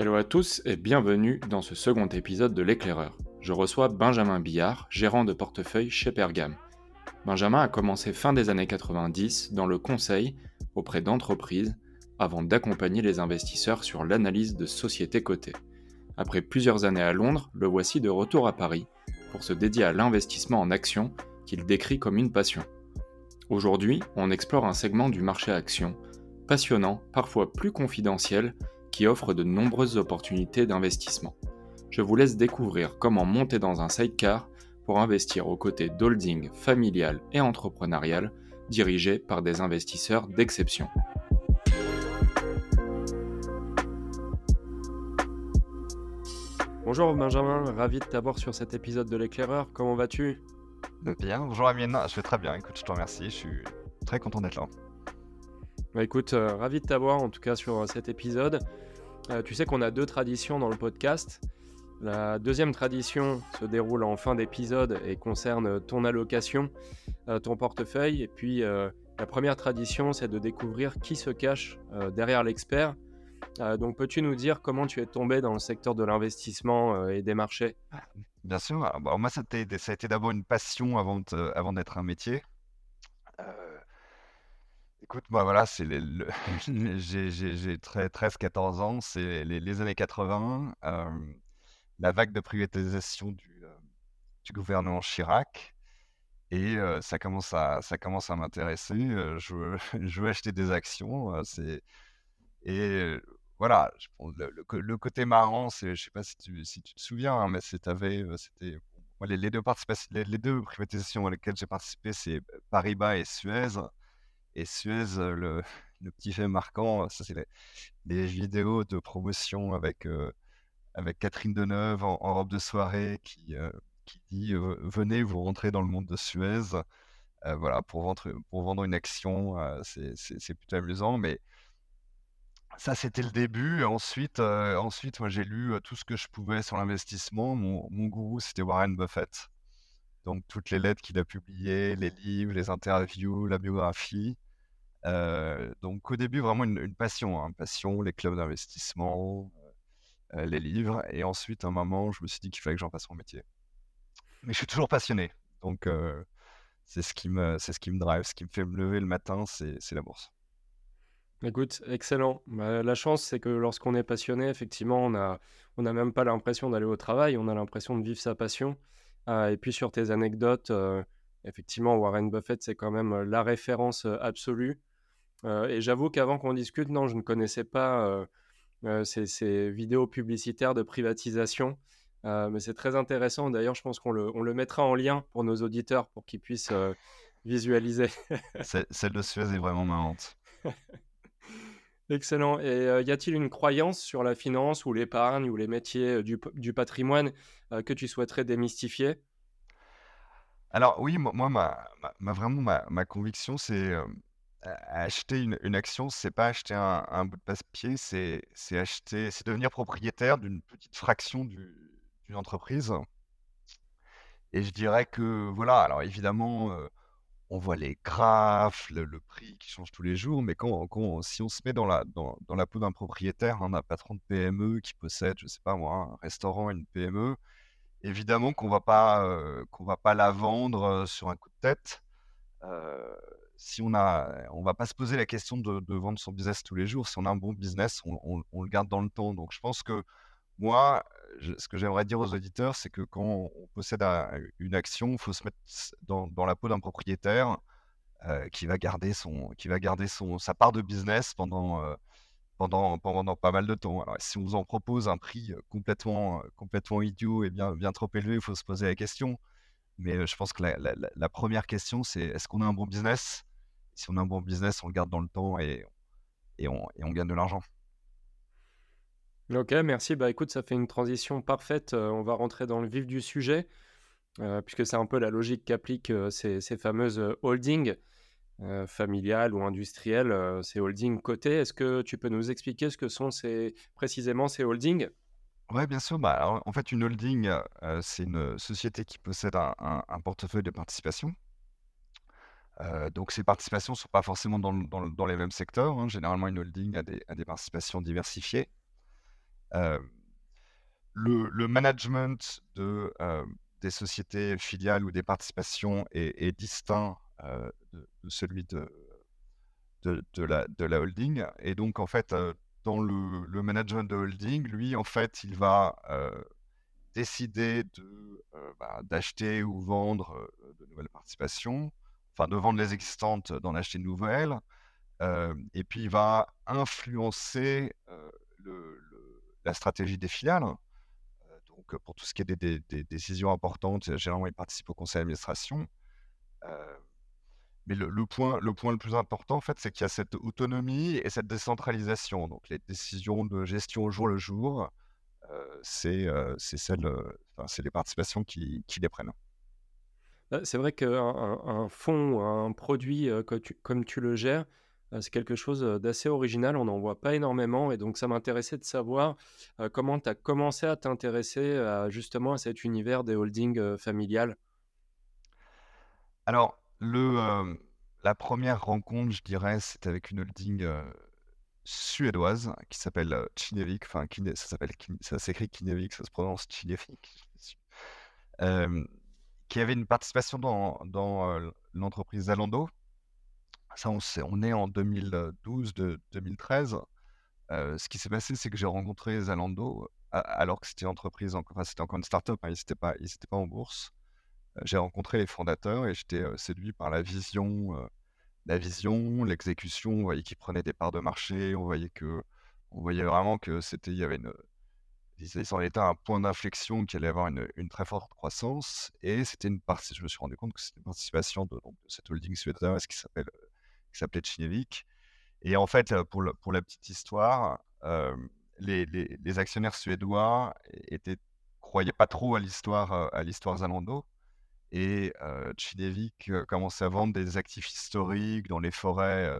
Hello à tous et bienvenue dans ce second épisode de l'éclaireur. Je reçois Benjamin Billard, gérant de portefeuille chez Pergam. Benjamin a commencé fin des années 90 dans le conseil auprès d'entreprises avant d'accompagner les investisseurs sur l'analyse de sociétés cotées. Après plusieurs années à Londres, le voici de retour à Paris pour se dédier à l'investissement en actions qu'il décrit comme une passion. Aujourd'hui, on explore un segment du marché action, passionnant, parfois plus confidentiel, qui offre de nombreuses opportunités d'investissement. Je vous laisse découvrir comment monter dans un sidecar pour investir aux côtés d'holding familial et entrepreneurial dirigés par des investisseurs d'exception. Bonjour Benjamin, ravi de t'avoir sur cet épisode de l'éclaireur. Comment vas-tu? Bien, bonjour Amine, je vais très bien, écoute, je te remercie, je suis très content d'être là. Bah écoute, euh, ravi de t'avoir en tout cas sur euh, cet épisode. Euh, tu sais qu'on a deux traditions dans le podcast. La deuxième tradition se déroule en fin d'épisode et concerne ton allocation, ton portefeuille. Et puis la première tradition, c'est de découvrir qui se cache derrière l'expert. donc peux-tu nous dire comment tu es tombé dans le secteur de l'investissement et des marchés? Bien sûr. Bah, moi, ça a été, d'abord une passion avant d'être un métier. Écoute, moi, voilà, c'est j'ai 13-14 ans, c'est les, années 80, la vague de privatisation du, du gouvernement Chirac, et ça commence à, ça commence à m'intéresser. je, veux, acheter des actions, et voilà, le, côté marrant, c'est, je sais pas si tu, te souviens, hein, mais c'était, les, deux privatisations à lesquelles j'ai participé, c'est Paribas et Suez. Et Suez, le, le petit fait marquant, ça c'est les, vidéos de promotion avec, avec Catherine Deneuve en, robe de soirée qui, qui dit Venez, vous rentrez dans le monde de Suez. voilà, pour vendre, pour vendre une action, c'est plutôt amusant. Mais ça, c'était le début. Ensuite, ensuite moi, j'ai lu tout ce que je pouvais sur l'investissement. Mon, mon gourou, c'était Warren Buffett. Donc, toutes les lettres qu'il a publiées, les livres, les interviews, la biographie. donc, au début, vraiment une, passion, hein, passion, les clubs d'investissement, les livres. Et ensuite, à un moment, je me suis dit qu'il fallait que j'en fasse mon métier. Mais je suis toujours passionné. Donc, c'est ce, qui me, ce qui me drive, ce qui me fait me lever le matin, c'est la bourse. Écoute, excellent. Bah, la chance, c'est que lorsqu'on est passionné, effectivement, on n'a on a même pas l'impression d'aller au travail, on a l'impression de vivre sa passion. Ah, et puis sur tes anecdotes, effectivement, Warren Buffett, c'est quand même la référence absolue. et j'avoue qu'avant qu'on discute, non, je ne connaissais pas ces, vidéos publicitaires de privatisation. mais c'est très intéressant. D'ailleurs, je pense qu'on le, on le, mettra en lien pour nos auditeurs pour qu'ils puissent visualiser. Celle de Suez est vraiment marrante. Excellent. Et y a-t-il une croyance sur la finance ou l'épargne ou les métiers du, du patrimoine que tu souhaiterais démystifier? Alors oui, moi, ma, vraiment ma, conviction, c'est acheter une, une action, c'est pas acheter un, bout de papier, c'est acheter, c'est devenir propriétaire d'une petite fraction d'une entreprise. Et je dirais que voilà, alors évidemment, on voit les graphes, le, prix qui change tous les jours, mais quand, si on se met dans la, dans, la peau d'un propriétaire, hein, un patron de PME qui possède, je sais pas moi, un restaurant, une PME, évidemment qu'on va pas euh, qu'on va pas la vendre euh, sur un coup de tête. Euh, si on a, on va pas se poser la question de, vendre son business tous les jours. Si on a un bon business, on, on le garde dans le temps. Donc je pense que moi, ce que j'aimerais dire aux auditeurs, c'est que quand on possède une action, il faut se mettre dans, la peau d'un propriétaire euh, qui va garder, son, qui va garder son, sa part de business pendant, euh, pendant, pendant pas mal de temps. Alors, si on vous en propose un prix complètement, complètement idiot et bien, bien trop élevé, il faut se poser la question. Mais je pense que la, première question, c'est est-ce qu'on a un bon business? Si on a un bon business, on le garde dans le temps et on gagne de l'argent. Ok, merci. Bah écoute, ça fait une transition parfaite. Euh, on va rentrer dans le vif du sujet, euh, puisque c'est un peu la logique qu'appliquent euh, ces, fameuses holdings familiales ou industrielles, ces holdings cotés. Est-ce que tu peux nous expliquer ce que sont ces, précisément ces holdings? Oui, bien sûr. Bah, en fait, une holding, c'est une société qui possède un, portefeuille de participations. donc, ces participations ne sont pas forcément dans, les mêmes secteurs. Hein. Généralement, une holding a des participations diversifiées. Le, management de, des sociétés filiales ou des participations est, distinct de, celui de, de la holding. Et donc, en fait, dans le, management de holding, lui, en fait, il va décider de, bah, d'acheter ou vendre de nouvelles participations, enfin de vendre les existantes, d'en acheter de nouvelles, et puis il va influencer le, la stratégie des filiales. donc pour tout ce qui est des, décisions importantes, généralement il participe au conseil d'administration. mais le, point, le point le plus important, en fait, c'est qu'il y a cette autonomie et cette décentralisation. Donc les décisions de gestion au jour le jour, c'est celle, c'est les participations qui, qui les prennent. C'est vrai qu'un un, fonds, un produit comme tu le gères, c'est quelque chose d'assez original. On n'en voit pas énormément. Et donc, ça m'intéressait de savoir comment tu as commencé à t'intéresser justement à cet univers des holdings familiales. Alors, la première rencontre, je dirais, c'était avec une holding suédoise qui s'appelle Kinnevik. Enfin, ça s'écrit Kinnevik, ça se prononce Kinnevik. qui avait une participation dans l'entreprise Zalando. Ça, on, on est en 2012-2013. ce qui s'est passé, c'est que j'ai rencontré Zalando alors que c'était une entreprise, enfin, c'était encore une start-up, hein, ils n'étaient pas, pas en bourse. j'ai rencontré les fondateurs et j'étais séduit par la vision la vision, l'exécution, on voyait qu'ils prenaient des parts de marché, on voyait que, on voyait vraiment que c'était, il y avait une, ils en étaient à un point d'inflexion qui allait avoir une, très forte croissance, et c'était une partie, je me suis rendu compte que c'était une participation de, cette holding suédoise qui s'appelle, qui s'appelait Kinnevik. Et en fait, pour, la petite histoire, les, les, actionnaires suédois étaient croyaient pas trop à l'histoire à l'histoire Zalando et euh, commençait à vendre des actifs historiques dans les forêts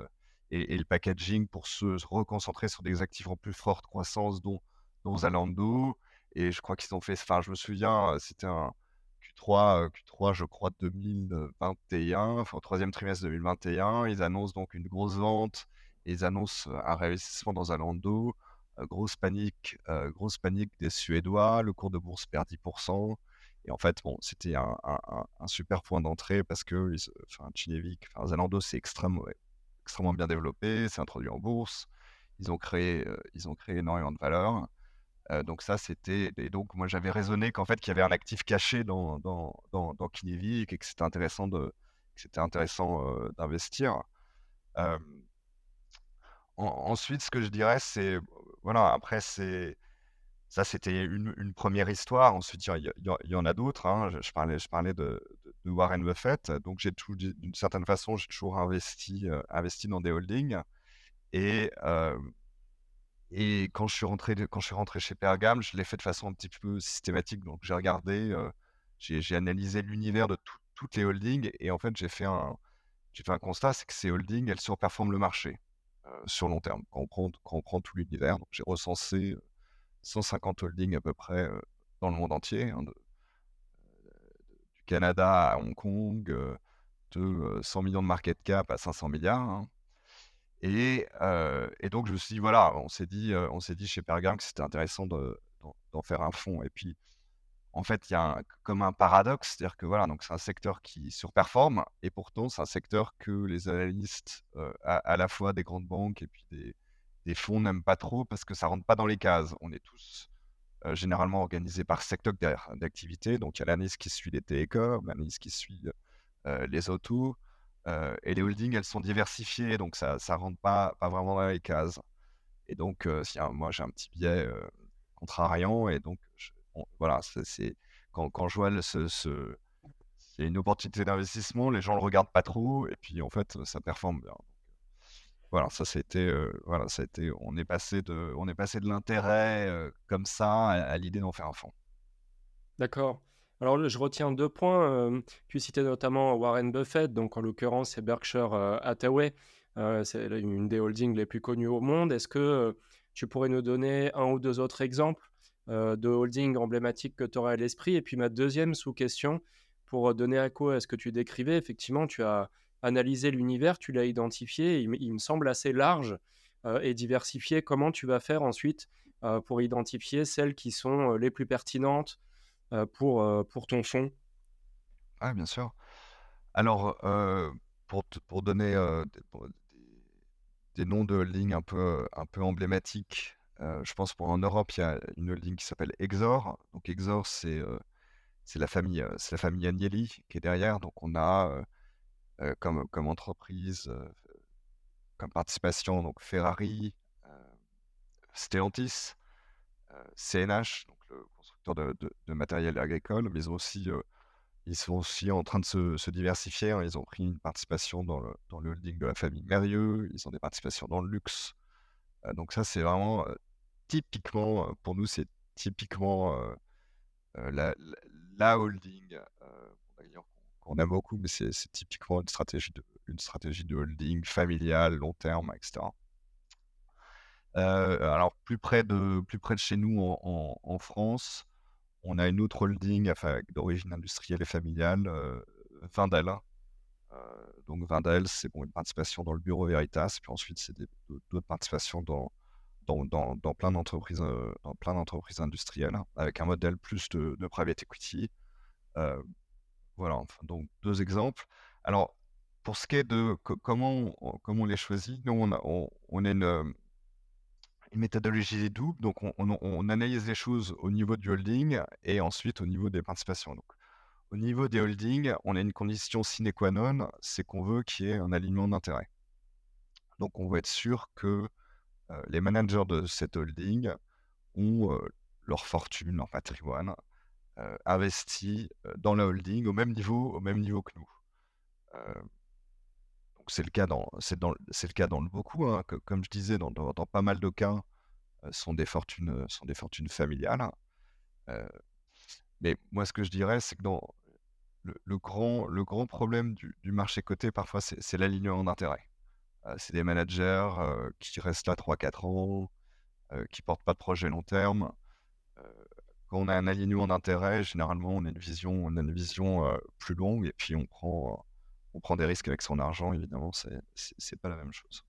et, le packaging pour se reconcentrer sur des actifs en plus forte croissance, dont, dont Zalando. Et je crois qu'ils ont fait, enfin, je me souviens, c'était un Q3, Q3, je crois, 2021, enfin, troisième trimestre 2021. Ils annoncent donc une grosse vente, ils annoncent un réinvestissement dans Zalando. grosse panique, grosse panique des Suédois, le cours de bourse perd 10%. Et en fait, bon, c'était un, super point d'entrée parce que enfin, enfin, Zalando, c'est extrêmement, extrêmement bien développé, c'est introduit en bourse. Ils ont créé, euh, ils ont créé énormément de valeur. Donc ça, c'était... Et donc, moi, j'avais raisonné qu'en fait, qu'il y avait un actif caché dans, dans, dans, dans et que c'était intéressant de, c'était intéressant d'investir. ensuite, ce que je dirais, c'est... Voilà, après, c'est ça, c'était une, première histoire. Ensuite, il y, en a d'autres. Hein. Je, parlais, je parlais de, Warren Buffett. Donc, j'ai d'une certaine façon, j'ai toujours investi, investi dans des holdings. Et, et quand je suis rentré, quand je suis rentré chez Pergam, je l'ai fait de façon un petit peu systématique. Donc, j'ai regardé, euh, j'ai analysé l'univers de toutes les holdings. Et en fait, j'ai fait un, j'ai fait un constat, c'est que ces holdings, elles surperforment le marché sur long terme. Quand on prend, quand on prend tout l'univers, j'ai recensé 150 holdings à peu près dans le monde entier, hein, du Canada à Hong Kong, de 100 millions de market cap à 500 milliards. Hein. Et, donc je me suis dit, voilà, on s'est dit, on s'est dit chez Pergam que c'était intéressant d'en faire un fonds. Et puis, en fait, il y a comme un paradoxe, c'est-à-dire que voilà, donc c'est un secteur qui surperforme, et pourtant c'est un secteur que les analystes, à, la fois des grandes banques et puis des, fonds n'aiment pas trop parce que ça rentre pas dans les cases. On est tous généralement organisés par secteur d'activité. Donc, il y a l'analyse qui suit les télécoms, l'analyse qui suit les autos. Et les holdings, elles sont diversifiées, donc ça ne rentre pas, pas vraiment dans les cases. Et donc, si, moi, j'ai un petit biais contrariant, et donc, voilà, c'est quand, quand je vois ce, ce c'est une opportunité d'investissement, les gens le regardent pas trop, et puis en fait, ça performe bien. Voilà, ça c'était, voilà, a été, on est passé de, on est passé de l'intérêt comme ça à, l'idée d'en faire un fonds. D'accord. Alors, je retiens deux points. tu citais notamment Warren Buffett, donc en l'occurrence, c'est Berkshire Hathaway. c'est une des holdings les plus connues au monde. Est-ce que tu pourrais nous donner un ou deux autres exemples de holdings emblématiques que tu aurais à l'esprit? Et puis, ma deuxième sous-question, pour donner à quoi à ce que tu décrivais, effectivement, tu as analyser l'univers, tu l'as identifié, il, me semble assez large euh, et diversifié. Comment tu vas faire ensuite pour identifier celles qui sont les plus pertinentes pour, pour ton fonds Ah, bien sûr. Alors, pour, pour donner des, noms de holding un peu, un peu emblématiques, je pense pour en Europe, il y a une holding qui s'appelle Exor. Donc Exor, c'est c'est la famille, c'est la famille Agnelli qui est derrière. Donc on a comme, comme entreprise, comme participation, donc Ferrari, Stellantis, CNH, de, matériel agricole, mais aussi, ils sont aussi en train de se, diversifier. Hein. Ils ont pris une participation dans le, dans le holding de la famille Mérieux, ils ont des participations dans le luxe. donc ça, c'est vraiment typiquement, pour nous, c'est typiquement la, la, holding. qu'on aime beaucoup, mais c'est typiquement une stratégie, de, une stratégie de holding familiale, long terme, etc. alors, plus près, de, plus près de chez nous en, France, on a une autre holding d'origine industrielle et familiale, euh, Vindel. donc Vindel, c'est une participation dans le bureau Veritas, puis ensuite c'est d'autres participations dans, dans, plein d'entreprises industrielles, avec un modèle plus de, private equity. voilà, donc deux exemples. Alors, pour ce qui est de comment, on, les choisit, nous, on on, a une, une, méthodologie double. Donc, on, analyse les choses au niveau du holding et ensuite au niveau des participations. Donc, au niveau des holdings, on a une condition sine qua non, c'est qu'on veut qu'il y ait un alignement d'intérêts. Donc, on veut être sûr que les managers de cette holding ont leur fortune, leur patrimoine investi dans la holding au même niveau, au même niveau que nous. C'est le cas dans, c'est dans, c'est le cas dans beaucoup, hein, comme je disais, dans, dans, pas mal de cas, sont des fortunes, sont des fortunes familiales. mais moi, ce que je dirais, c'est que dans le, grand, le grand problème du, marché coté, parfois, c'est l'alignement d'intérêts c'est des managers qui restent là 3-4 ans, qui portent pas de projet long terme. quand on a un alignement d'intérêt, généralement, on a une vision, on a une vision plus longue et puis on prend, on prend des risques avec son argent. Évidemment, c'est pas la même chose.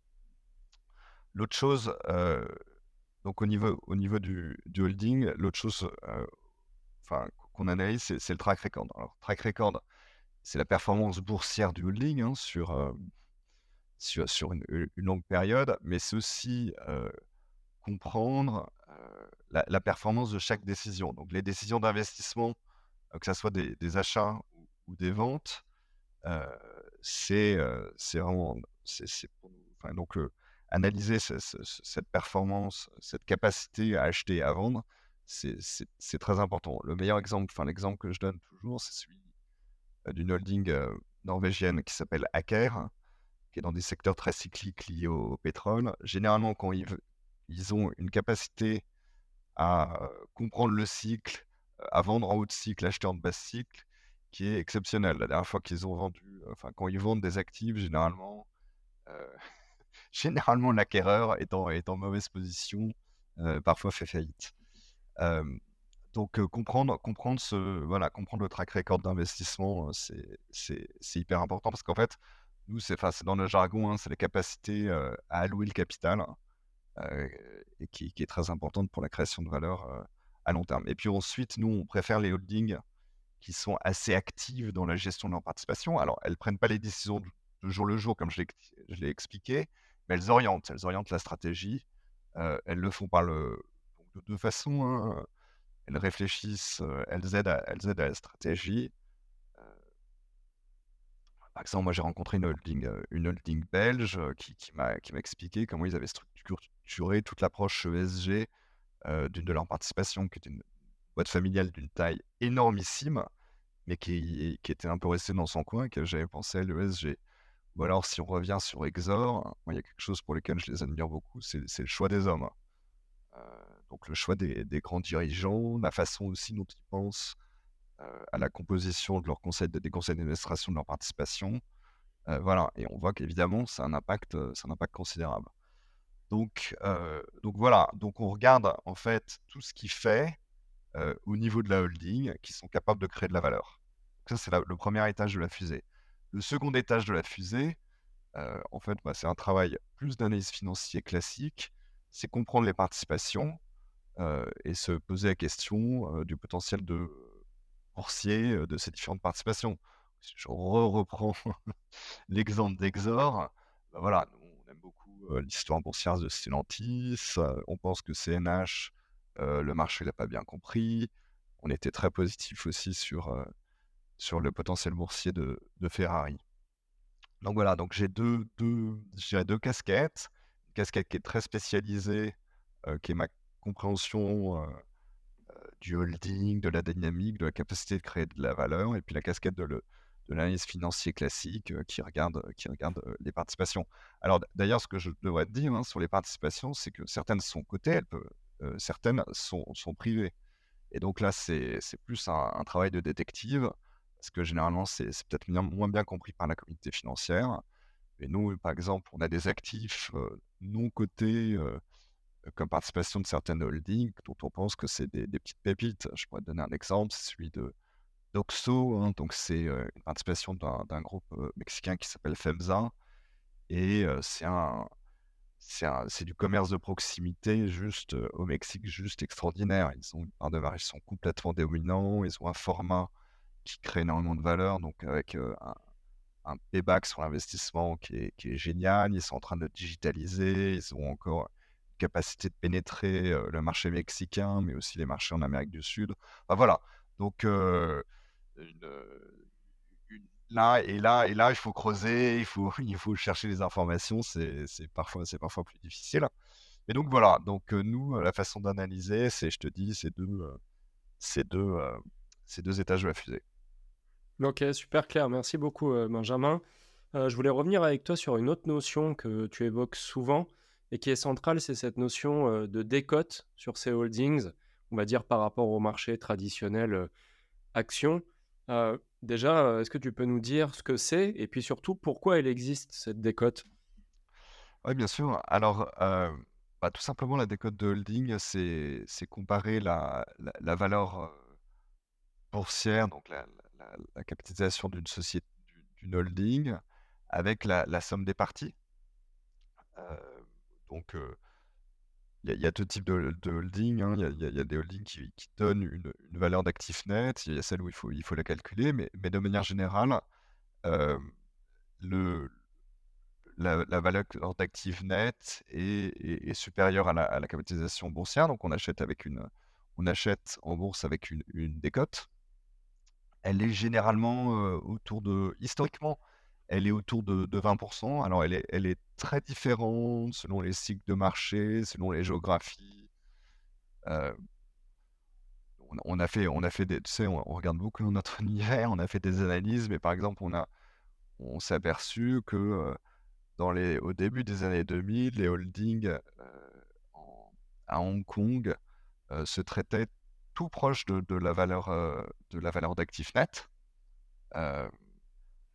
L'autre chose, donc au niveau, au niveau du, du holding, l'autre chose enfin, qu'on analyse, c'est le track record. Alors, track record, c'est la performance boursière du holding hein, sur, sur, une, longue période, mais c'est aussi comprendre la, performance de chaque décision. Donc les décisions d'investissement, que ce soit des, achats ou, des ventes, c'est vraiment, c'est donc analyser cette performance, cette capacité à acheter et à vendre, c'est très important. Le meilleur exemple, enfin l'exemple que je donne toujours, c'est celui d'une holding norvégienne qui s'appelle Aker, qui est dans des secteurs très cycliques liés au, pétrole. Généralement, quand ils, ils, ont une capacité à comprendre le cycle, à vendre en haut de cycle, acheter en bas de cycle, qui est exceptionnelle. La dernière fois qu'ils ont vendu, enfin, quand ils vendent des actifs, généralement, généralement l'acquéreur est est en mauvaise position, parfois fait faillite. donc comprendre, comprendre, ce, voilà, comprendre le track record d'investissement, c'est hyper important parce qu'en fait, nous, c'est dans le jargon, hein, c'est la capacité à allouer le capital et qui, est très importante pour la création de valeur à long terme. Et puis ensuite, nous, on préfère les holdings qui sont assez actives dans la gestion de leur participation. Alors, elles ne prennent pas les décisions de jour le jour, comme je l'ai expliqué, mais elles orientent, elles orientent la stratégie. elles le font par le, de deux façons. Hein, elles réfléchissent, elles aident, à, elles aident à la stratégie par exemple, moi j'ai rencontré une holding, belge qui, m'a expliqué comment ils avaient structuré toute l'approche ESG d'une de leurs participations, qui était une boîte familiale d'une taille énormissime, mais qui, était un peu restée dans son coin, que j'avais pensé à l'ESG. Ou alors, si on revient sur Exor, il y a quelque chose pour lequel je les admire beaucoup, c'est le choix des hommes. donc, le choix des, grands dirigeants, la façon aussi dont ils pensent à la composition de leur des conseils d'administration de leur participation. voilà, et on voit qu'évidemment, c'est un impact, un impact considérable. Donc, donc voilà, donc on regarde en fait tout ce qui fait au niveau de la holding qui sont capables de créer de la valeur. ça, c'est le premier étage de la fusée. Le second étage de la fusée, en fait, bah, c'est un travail plus d'analyse financière classique, c'est comprendre les participations, et se poser la question du potentiel de boursier de ces différentes participations. Si je reprends l'exemple d'Exor, bah voilà, on aime beaucoup l'histoire boursière de Stellantis, on pense que CNH, le marché l'a pas bien compris. On était très positif aussi sur, sur le potentiel boursier de, Ferrari. Donc voilà, donc j'ai deux, deux, deux casquettes. Une casquette qui est très spécialisée, qui est ma compréhension du holding, de la dynamique, de la capacité de créer de la valeur, et puis la casquette de, le, de l'analyse financière classique qui regarde, qui regarde les participations. Alors d'ailleurs, ce que je devrais te dire hein, sur les participations, c'est que certaines sont cotées, elles peuvent, certaines sont, privées. Et donc là, c'est, plus un, travail de détective, parce que généralement, c'est, peut-être moins bien compris par la communauté financière. Et nous, par exemple, on a des actifs non cotés comme participation de certaines holdings dont on pense que c'est des, petites pépites. Je pourrais donner un exemple, celui de d'Oxo. Hein, donc c'est une participation d'un, groupe mexicain qui s'appelle FEMSA. Et c'est un, c'est du commerce de proximité juste au Mexique, juste extraordinaire. Ils ont une ils sont complètement dominants, ils ont un format qui crée énormément de valeur, donc avec un, un, payback sur l'investissement qui est, génial. Ils sont en train de digitaliser, ils ont encore capacité de pénétrer le marché mexicain, mais aussi les marchés en Amérique du Sud. Voilà. Donc, là et là et là, il faut creuser, il faut, il faut chercher les informations. C'est parfois, parfois plus difficile. Et donc voilà. Donc nous, la façon d'analyser, c'est, je te dis, ces deux, ces deux, ces deux étages de la fusée. Ok, super clair. Merci beaucoup, Benjamin. je voulais revenir avec toi sur une autre notion que tu évoques souvent, et qui est centrale, c'est cette notion de décote sur ces holdings, on va dire par rapport au marché traditionnel action. Déjà, est-ce que tu peux nous dire ce que c'est et puis surtout pourquoi elle existe, cette décote? Oui, bien sûr. Alors, bah, tout simplement, la décote de holding, c'est comparer la, la, valeur boursière, donc la, capitalisation d'une société, d'une holding, avec la, somme des parties. Donc, il y, a deux types de, holding. Hein. Il y, a des holdings qui, donnent une, valeur d'actif net. Il y a celle où il faut, il faut la calculer. Mais, de manière générale, le, la, valeur d'actif net est, supérieure à la, capitalisation boursière. Donc, on achète, avec une, on achète en bourse avec une décote. Elle est généralement autour de, historiquement, elle est autour de, 20%. Alors, elle est, très différente selon les cycles de marché, selon les géographies. Euh, on, a fait, on a fait on, regarde beaucoup notre univers, on a fait des analyses, mais par exemple, on a, on s'est aperçu que euh, dans les, au début des années 2000, les holdings euh, à Hong Kong se traitaient tout proche de, de la valeur de la valeur d'actifs net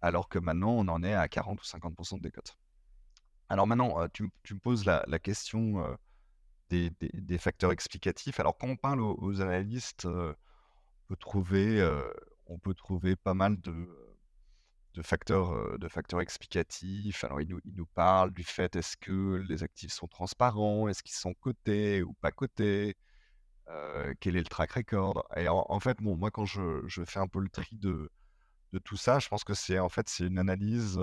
alors que maintenant, on en est à 40 ou 50% de décote. Alors maintenant, tu, me poses la, question des, facteurs explicatifs. Alors quand on parle aux, analystes, on, peut trouver, pas mal de, facteurs, explicatifs. Alors ils nous, parlent du fait est-ce que les actifs sont transparents, est-ce qu'ils sont cotés ou pas cotés, quel est le track record? Et en, fait, moi quand je fais un peu le tri de de tout ça, je pense que c'est en fait c'est une analyse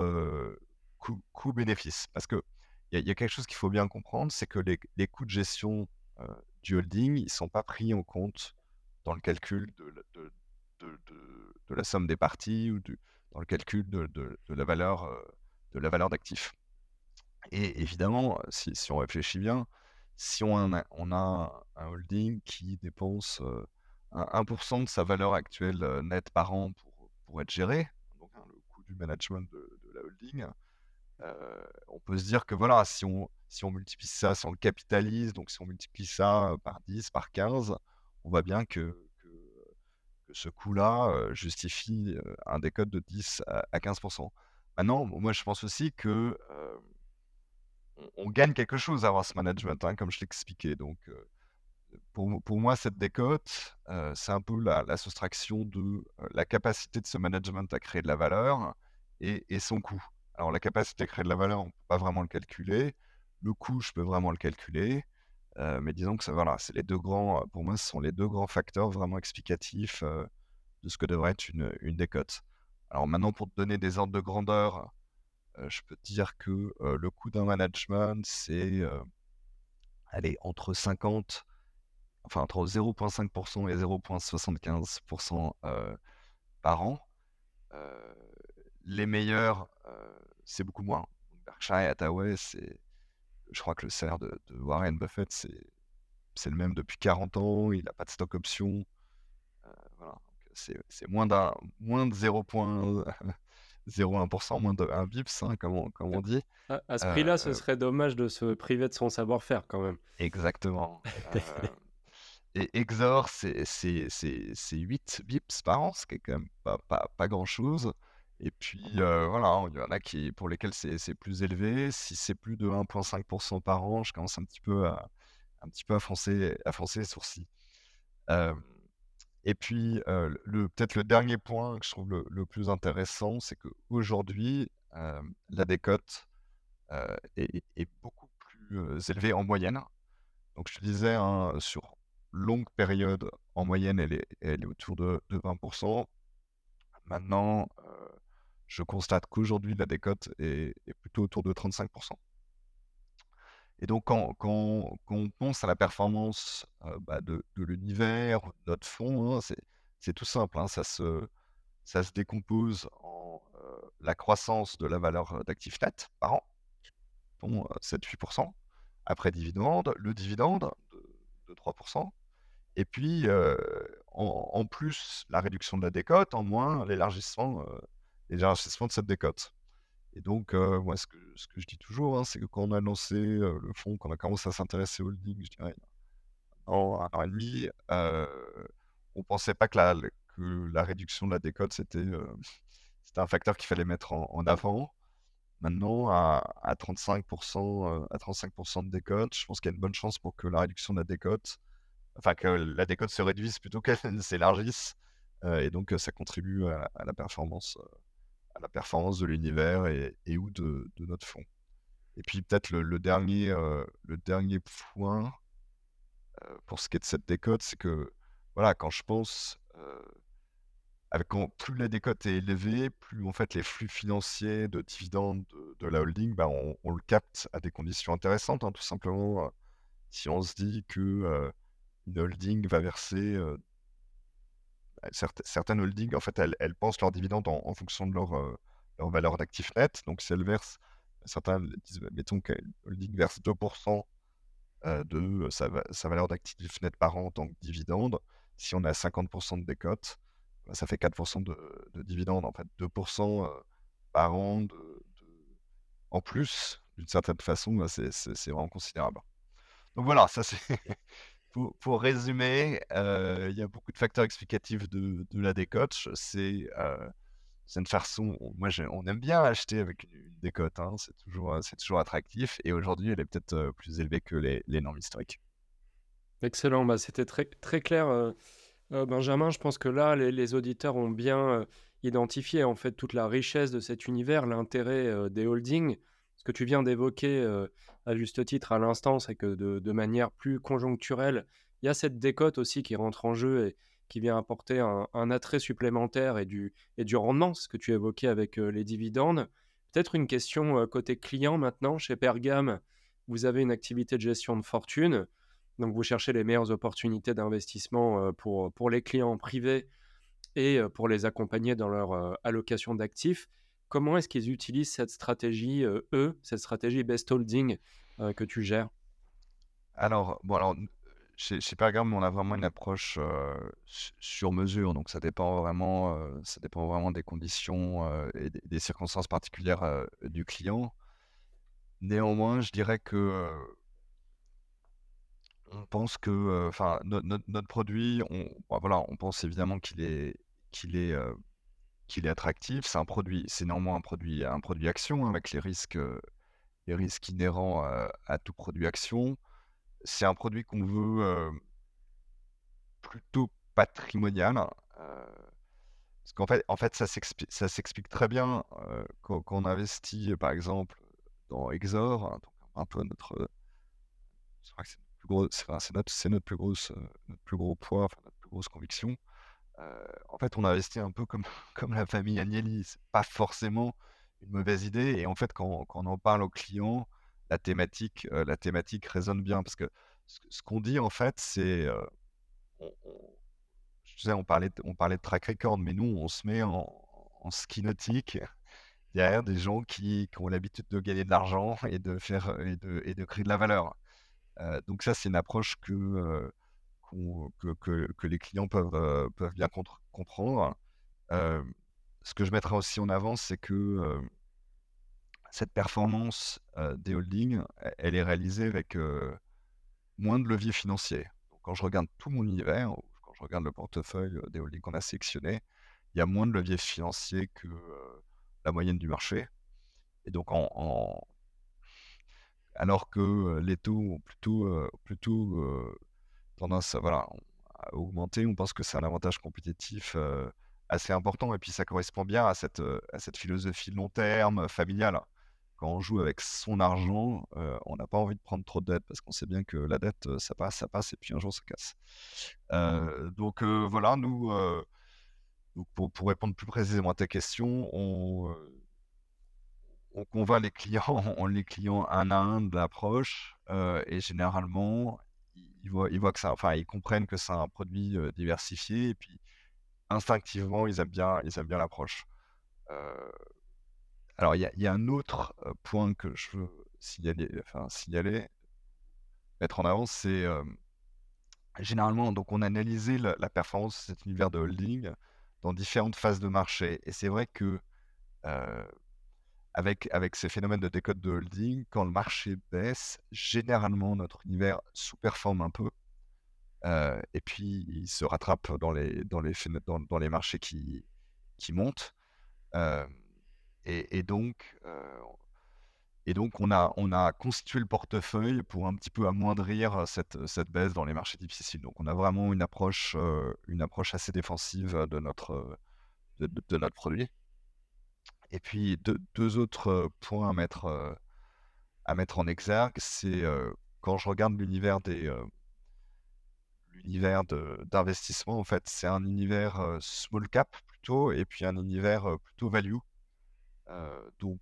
coût-bénéfice. Parce qu'il y, y, a quelque chose qu'il faut bien comprendre, c'est que les, coûts de gestion du holding, ils sont pas pris en compte dans le calcul de, la somme des parties ou dans le calcul de, la valeur de la valeur d'actifs. Et évidemment, si, on réfléchit bien, si on a, on a un holding qui dépense 1% de sa valeur actuelle nette par an pour être géré, donc hein, le coût du management de, la holding, euh, on peut se dire que voilà, si on, si on multiplie ça, si on le capitalise, donc si on multiplie ça euh, par 10, par 15, on voit bien que, ce coût-là euh, justifie un décode de 10 à, 15%. Maintenant, moi je pense aussi que on, gagne quelque chose à avoir ce management, hein, comme je l'expliquais. Donc, pour, moi, cette décote, c'est un peu la, soustraction de la capacité de ce management à créer de la valeur et, son coût. Alors, la capacité à créer de la valeur, on ne peut pas vraiment le calculer. Le coût, je peux vraiment le calculer. mais disons que ça, voilà, c'est les deux grands, pour moi, ce sont les deux grands facteurs vraiment explicatifs de ce que devrait être une, décote. Alors maintenant, pour te donner des ordres de grandeur, je peux te dire que le coût d'un management, c'est entre 50, enfin entre 0,5% et 0,75% par an. les meilleurs, c'est beaucoup moins. Berkshire et Hathaway, c'est, je crois que le salaire de, Warren Buffett, c'est, c'est le même depuis 40 ans. Il n'a pas de stock option. voilà. C'est, c'est moins, d'un, moins de 0,1%, 0,1%, moins de 1 bips, hein, comme, on, comme on dit. À, ce prix-là, ce serait dommage de se priver de son savoir-faire quand même. Exactement. et Exor, c'est, c'est, c'est, c'est 8 bips par an, ce qui est quand même pas, pas, pas grand-chose. Et puis voilà, il y en a qui, pour lesquels c'est plus élevé. Si c'est plus de 1,5% par an, je commence un petit peu à, un petit peu à foncer, à foncer les sourcils. et puis, le, peut-être le dernier point que je trouve le, plus intéressant, c'est qu'aujourd'hui, la décote est, est, beaucoup plus élevée en moyenne. Donc, je te disais, hein, sur longue période, en moyenne, elle est, autour de, de 20%. Maintenant, je constate qu'aujourd'hui, la décote est, plutôt autour de 35%. Et donc, quand, on pense à la performance bah, de, l'univers, de notre fonds, hein, c'est tout simple. Hein, ça, se, décompose en la croissance de la valeur d'actifs net par an, dont 7-8%, après dividende, le dividende de, 3%, et puis en, plus la réduction de la décote, en moins l'élargissement l'élargissement de cette décote. Et donc, moi, ce que, je dis toujours, hein, c'est que quand on a lancé le fonds, quand on a commencé à s'intéresser au holding, je dirais, an, un an et demi, on pensait pas que la, que la réduction de la décote, c'était c'était un facteur qu'il fallait mettre en, avant. Maintenant, à, à 35%, à 35% de décote, je pense qu'il y a une bonne chance pour que la réduction de la décote, enfin que la décote se réduise plutôt qu'elle s'élargisse. et donc, ça contribue à, la performance à la performance de l'univers et, ou de, notre fond. Et puis peut-être le, dernier, euh, le dernier point euh, pour ce qui est de cette décote, c'est que voilà, quand je pense, euh, avec, plus la décote est élevée, plus en fait les flux financiers de dividendes de, la holding, ben, on, le capte à des conditions intéressantes. Hein, tout simplement, si on se dit que une holding va verser certaines holdings, en fait, elles, pensent leurs dividendes en, fonction de leur, euh, leur valeur d'actif net. Donc, si elles versent, certains disent, bah, mettons qu'une holding verse 2% euh, de sa, valeur d'actif net par an en tant que dividende. Si on a 50% de décote, bah, ça fait 4% de, de dividende. En fait, 2% euh, par an en plus, d'une certaine façon, bah, c'est vraiment considérable. Donc voilà, ça c'est pour, résumer, euh, il y a beaucoup de facteurs explicatifs de, la décote. C'est euh, une façon, moi on aime bien acheter avec une, décote, hein. c'est toujours, toujours attractif. Et aujourd'hui, elle est peut-être euh, plus élevée que les, normes historiques. Excellent, bah, c'était très, très clair. Benjamin, je pense que là, les, auditeurs ont bien identifié en fait toute la richesse de cet univers, l'intérêt des holdings. Ce que tu viens d'évoquer à juste titre à l'instant, c'est que de, manière plus conjoncturelle, il y a cette décote aussi qui rentre en jeu et qui vient apporter un, attrait supplémentaire et du, rendement, ce que tu évoquais avec les dividendes. Peut-être une question côté client maintenant. Chez Pergam, vous avez une activité de gestion de fortune. Donc vous cherchez les meilleures opportunités d'investissement pour les clients privés et pour les accompagner dans leur allocation d'actifs comment est-ce qu'ils utilisent cette stratégie, euh, eux, cette stratégie best holding euh, que tu gères? Alors, bon, alors, chez, chez Pergam, on a vraiment une approche euh, sur mesure, donc ça dépend vraiment, ça dépend vraiment des conditions et des, circonstances particulières du client. Néanmoins, je dirais que on pense que, enfin, notre produit, on, voilà, on pense évidemment qu'il est, qu'il est qu'il est attractif. C'est un produit, c'est néanmoins un produit, un produit action hein, avec les risques, les risques inhérents à, tout produit action. C'est un produit qu'on veut plutôt patrimonial. parce qu'en fait, en fait, ça s'explique très bien quand, on investit, par exemple, dans Exor, hein, un peu notre, c'est notre plus gros poids, notre plus grosse conviction. En fait, on investit un peu comme, comme la famille Agnelli. C'est pas forcément une mauvaise idée. Et en fait, quand, on en parle aux clients, la thématique, la thématique résonne bien parce que ce, qu'on dit en fait, c'est, je sais, on parlait, de, on de track record, mais nous, on se met en, en ski nautique derrière des gens qui, qui ont l'habitude de gagner de l'argent et de faire et de, et de créer de la valeur. donc ça, c'est une approche que, que, les clients peuvent, peuvent bien comprendre. ce que je mettrai aussi en avant, c'est que cette performance des holdings, elle est réalisée avec moins de leviers financiers. quand je regarde tout mon univers, quand je regarde le portefeuille des holdings qu'on a sélectionné, il y a moins de leviers financiers que la moyenne du marché. Et donc, alors que les taux ont plutôt, plutôt tendance à, voilà, à augmenter, on pense que c'est un avantage compétitif assez important. Et puis, ça correspond bien à cette, à cette philosophie long terme, familiale. Quand on joue avec son argent, on n'a pas envie de prendre trop de dette parce qu'on sait bien que la dette, ça passe, ça passe, et puis un jour, ça casse. donc, voilà, nous donc pour, pour, répondre plus précisément à ta question, on, euh, on convainc les clients, on les clients un à un de l'approche euh, et généralement ils voient, ils voient que ça, enfin ils comprennent que c'est un produit diversifié et puis instinctivement ils aiment bien, ils aiment bien l'approche. alors il y, y, a un autre point que je veux signaler, enfin mettre en avant, c'est généralement donc on a analysé la, la performance de cet univers de holding dans différentes phases de marché. Et c'est vrai que avec, ces phénomènes de décode de holding, quand le marché baisse, généralement notre univers sous-performe un peu. et puis il se rattrape dans les, marchés qui, montent. Et, et, donc, donc, on a, on a constitué le portefeuille pour un petit peu amoindrir cette, baisse dans les marchés difficiles. Donc, on a vraiment une approche, assez défensive de, notre produit. Et puis, deux, autres points à mettre, à mettre en exergue, c'est quand je regarde l'univers des d'investissement, en fait, c'est un univers small cap plutôt, et puis un univers plutôt value. donc,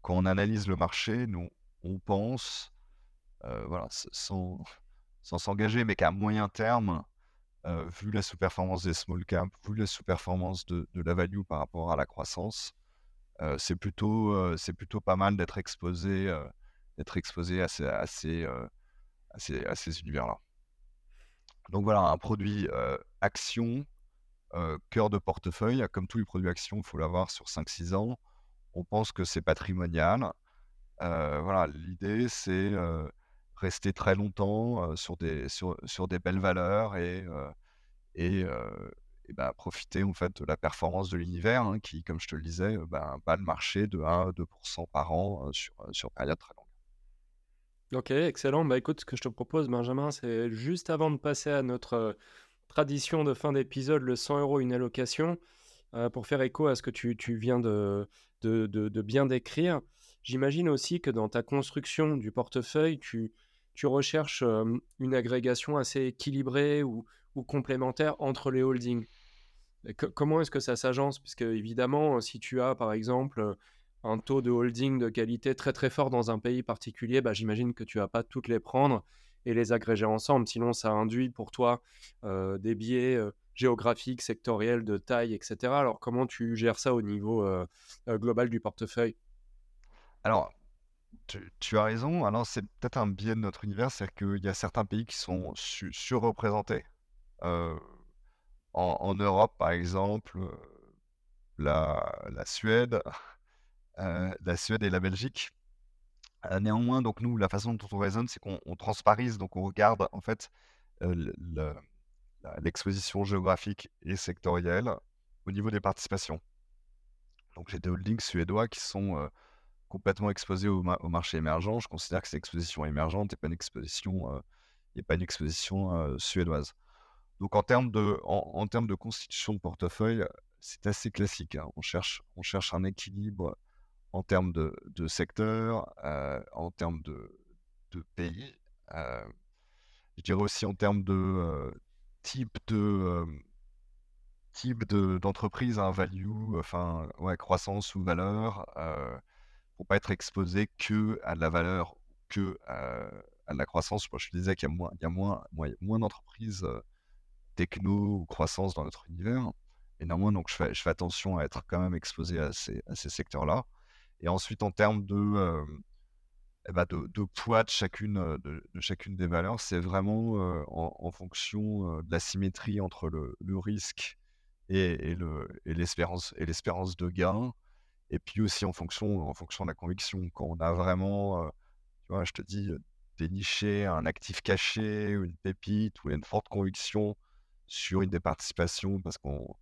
quand on analyse le marché, nous, on pense, voilà, sans s'engager, mais qu'à moyen terme, vu la sous-performance des small caps, vu la sous-performance de, la value par rapport à la croissance, c'est plutôt, c'est plutôt pas mal d'être exposé, d'être exposé à ces, à ces, à ces, univers-là. Donc voilà, un produit action, cœur de portefeuille, comme tous les produits action, il faut l'avoir sur 5-6 ans on pense que c'est patrimonial. voilà, l'idée c'est rester très longtemps sur, des, sur, des belles valeurs et, et, bah, profiter en fait de la performance de l'univers hein, qui, comme je te le disais, bah, bat le marché de 1 à 2% par an sur, sur période très longue. Ok, excellent. Bah écoute, ce que je te propose, Benjamin, c'est juste avant de passer à notre tradition de fin d'épisode, le 100 euros une allocation, pour faire écho à ce que tu, tu viens de, de, bien décrire. J'imagine aussi que dans ta construction du portefeuille, tu, tu recherches une agrégation assez équilibrée ou, complémentaire entre les holdings. comment est-ce que ça s'agence? Puisque évidemment, si tu as par exemple un taux de holding de qualité très très fort dans un pays particulier, bah, j'imagine que tu vas pas toutes les prendre et les agréger ensemble. Sinon, ça induit pour toi des biais géographique, sectoriel, de taille, etc. Alors, comment tu gères ça au niveau euh, euh, global du portefeuille? Alors, tu, as raison. Alors, c'est peut-être un biais de notre univers, c'est qu'il y a certains pays qui sont surreprésentés. En, Europe, par exemple, la, Suède, la Suède et la Belgique. néanmoins, donc nous, la façon dont on raisonne, c'est qu'on transparise, donc on regarde en fait le, l'exposition géographique et sectorielle au niveau des participations. Donc j'ai des holdings suédois qui sont complètement exposés au, marché émergent. Je considère que c'est exposition émergente et pas une exposition, et pas une exposition suédoise. Donc en termes de, en, termes de constitution de portefeuille, c'est assez classique. Hein. On, cherche, on cherche un équilibre en termes de, de secteur, en termes de, de pays. Je dirais aussi en termes de type de type d'entreprise, un value, enfin ouais, croissance ou valeur, pour pas être exposé que à de la valeur, que à, de la croissance. Je disais qu'il y a moins, a moins, moins, d'entreprises techno ou croissance dans notre univers. Et néanmoins, donc, je fais, attention à être quand même exposé à ces, secteurs-là. Et ensuite, en termes de, eh ben, poids de chacune, de, chacune des valeurs, c'est vraiment en, fonction de la symétrie entre le, risque et, le, et l'espérance de gain. Et puis aussi en fonction, en fonction de la conviction. Quand on a vraiment, je te dis, déniché un actif caché, une pépite, ou une forte conviction sur une des participations parce qu'on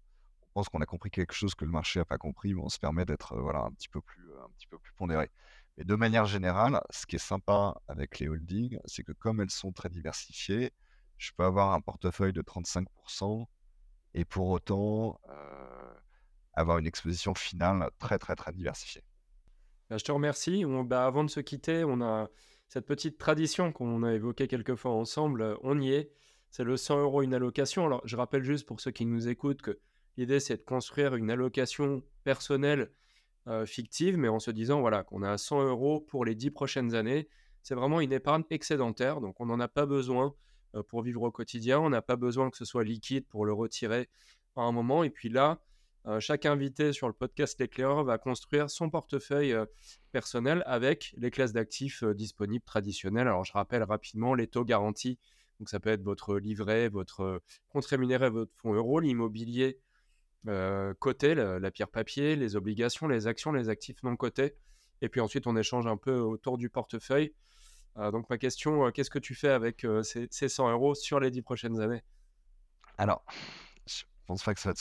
pense qu'on a compris quelque chose que le marché n'a pas compris, on se permet d'être voilà, un, petit peu plus, un petit peu plus pondéré. Mais de manière générale, ce qui est sympa avec les holdings, c'est que comme elles sont très diversifiées, je peux avoir un portefeuille de 35% et pour autant avoir une exposition finale très très très diversifiée. Bah, je te remercie. Bah, avant de se quitter, on a cette petite tradition qu'on a évoquée quelques fois ensemble. On y est. C'est le 100 euros une allocation. Alors, je rappelle juste pour ceux qui nous écoutent que l'idée, c'est de construire une allocation personnelle euh, fictive, mais en se disant voilà, qu'on a 100 euros pour les 10 prochaines années. C'est vraiment une épargne excédentaire, donc on n'en a pas besoin euh, pour vivre au quotidien. On n'a pas besoin que ce soit liquide pour le retirer à un moment. Et puis là, euh, chaque invité sur le podcast L'éclaireur va construire son portefeuille personnel avec les classes d'actifs disponibles traditionnelles. Alors je rappelle rapidement les taux garantis donc ça peut être votre livret, votre compte rémunéré, votre fonds euro, l'immobilier coté, la, pierre papier, les obligations, les actions, les actifs non cotés. Et puis ensuite, on échange un peu autour du portefeuille. donc ma question, qu'est-ce que tu fais avec ces, 100 euros sur les 10 prochaines années? Alors, je pense pas que ça va te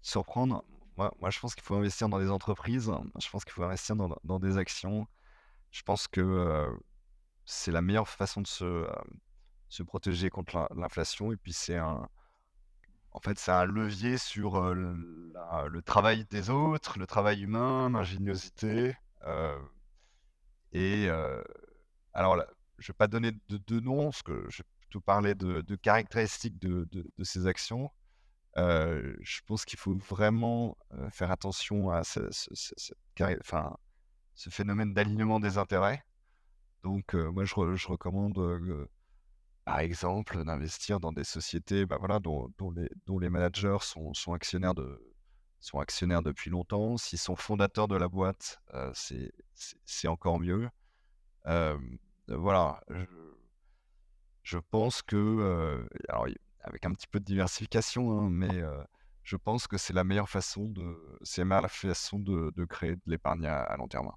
surprendre. Moi, je pense qu'il faut investir dans des entreprises. Je pense qu'il faut investir dans, des actions. Je pense que c'est la meilleure façon de se se protéger contre l'inflation. Et puis c'est un, en fait, c'est un levier sur le, travail des autres, le travail humain, l'ingéniosité. et alors, je vais pas donner de, de noms, parce que je vais plutôt parler de, caractéristiques de, ces actions. je pense qu'il faut vraiment faire attention à ce, phénomène d'alignement des intérêts. Donc, moi, je recommande par exemple, d'investir dans des sociétés bah, voilà, dont, les, managers sont, actionnaires depuis longtemps. S'ils sont fondateurs de la boîte, euh, c'est encore mieux. Euh, voilà, je, pense que, euh, alors, avec un petit peu de diversification, hein, mais je pense que c'est la meilleure façon de, c'est façon de créer de l'épargne à long terme.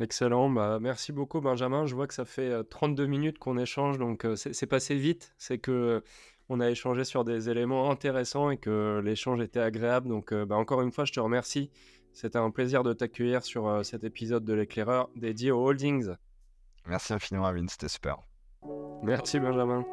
Excellent, bah, merci beaucoup Benjamin. Je vois que ça fait 32 minutes qu'on échange, donc c'est passé vite. C'est que on a échangé sur des éléments intéressants et que l'échange était agréable. Donc bah, encore une fois, je te remercie. C'était un plaisir de t'accueillir sur cet épisode de l'éclaireur dédié aux holdings. Merci infiniment, Avin, c'était super. Merci Benjamin.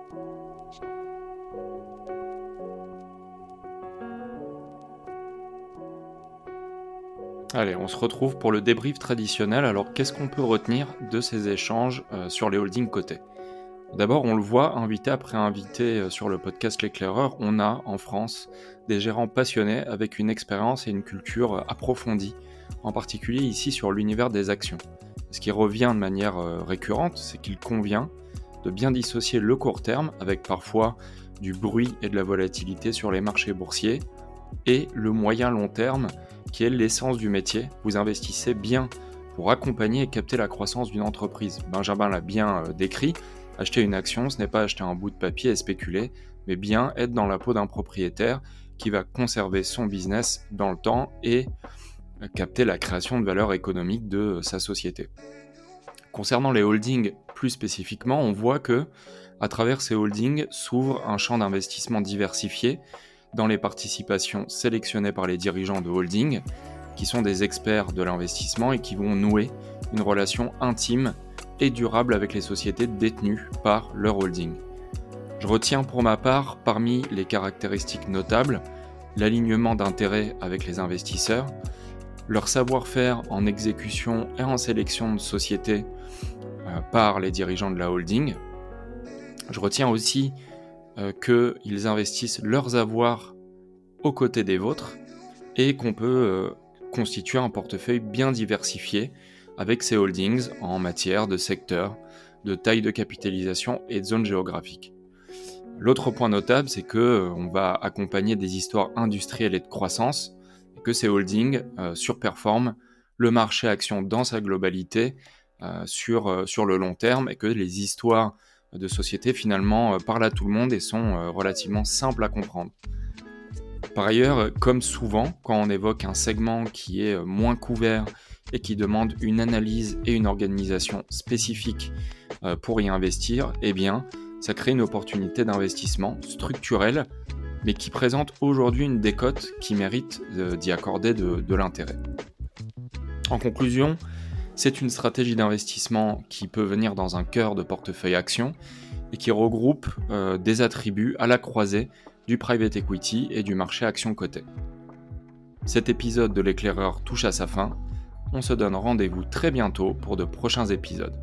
Allez, on se retrouve pour le débrief traditionnel. Alors, qu'est-ce qu'on peut retenir de ces échanges euh, sur les holdings cotés? D'abord, on le voit, invité après invité euh, sur le podcast L'éclaireur, on a en France des gérants passionnés avec une expérience et une culture euh, approfondie, en particulier ici sur l'univers des actions. Ce qui revient de manière récurrente, c'est qu'il convient de bien dissocier le court terme, avec parfois du bruit et de la volatilité sur les marchés boursiers, et le moyen long terme, qui est l'essence du métier. Vous investissez bien pour accompagner et capter la croissance d'une entreprise. Benjamin l'a bien euh, décrit. Acheter une action, ce n'est pas acheter un bout de papier et spéculer, mais bien être dans la peau d'un propriétaire qui va conserver son business dans le temps et euh, capter la création de valeur économique de euh, sa société. Concernant les holdings plus spécifiquement, on voit que à travers ces holdings s'ouvre un champ d'investissement diversifié dans les participations sélectionnées par les dirigeants de holding, qui sont des experts de l'investissement et qui vont nouer une relation intime et durable avec les sociétés détenues par leur holding. Je retiens pour ma part parmi les caractéristiques notables l'alignement d'intérêts avec les investisseurs, leur savoir-faire en exécution et en sélection de sociétés euh, par les dirigeants de la holding, Je retiens aussi euh, qu'ils investissent leurs avoirs aux côtés des vôtres et qu'on peut euh, constituer un portefeuille bien diversifié avec ces holdings en matière de secteur, de taille de capitalisation et de zone géographique. L'autre point notable, c'est que euh, va accompagner des histoires industrielles et de croissance, et que ces holdings surperforment le marché action dans sa globalité sur, sur le long terme, et que les histoires de société finalement parlent à tout le monde et sont relativement simples à comprendre. Par ailleurs, comme souvent, quand on évoque un segment qui est moins couvert et qui demande une analyse et une organisation spécifique pour y investir, eh bien, ça crée une opportunité d'investissement structurelle, mais qui présente aujourd'hui une décote qui mérite d'y accorder de, l'intérêt. En conclusion, c'est une stratégie d'investissement qui peut venir dans un cœur de portefeuille action et qui regroupe euh, des attributs à la croisée du private equity et du marché action coté. Cet épisode de l'éclaireur touche à sa fin. On se donne rendez-vous très bientôt pour de prochains épisodes.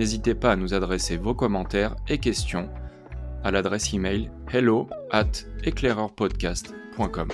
N'hésitez pas à nous adresser vos commentaires et questions à l'adresse email hello at éclaireur-podcast.com